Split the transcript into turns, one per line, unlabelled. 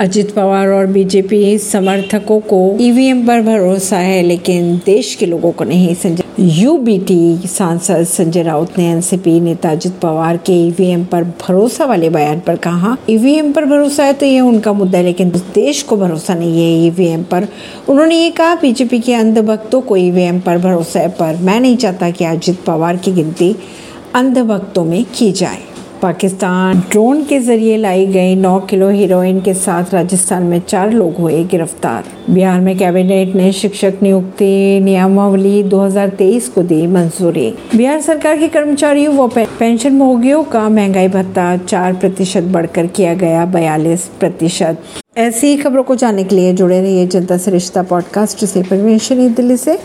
अजित पवार और बीजेपी समर्थकों को ईवीएम पर भरोसा है, लेकिन देश के लोगों को नहीं। संजय, यूबीटी सांसद संजय राउत ने एनसीपी नेता अजित पवार के ईवीएम पर भरोसा वाले बयान पर कहा, ईवीएम पर भरोसा है तो ये उनका मुद्दा है, लेकिन देश को भरोसा नहीं है ईवीएम पर। उन्होंने ये कहा, बीजेपी के अंधभक्तों को ईवीएम पर भरोसा है, पर मैं नहीं चाहता कि अजित पवार की गिनती अंधभक्तों में की जाए। पाकिस्तान ड्रोन के ज़रिए लाई गई 9 किलो हीरोइन के साथ राजस्थान में चार लोग हुए गिरफ़्तार। बिहार में कैबिनेट ने शिक्षक नियुक्ति नियमावली 2023 को दी मंजूरी। बिहार सरकार के कर्मचारियों व पेंशन भोगियों का महँगाई भत्ता चार प्रतिशत बढ़कर किया गया बयालीस प्रतिशत। ऐसी खबरों को जानने के लिए जुड़े रहिए जनता से रिश्ता पॉडकास्ट से। परमेश दिल्ली से।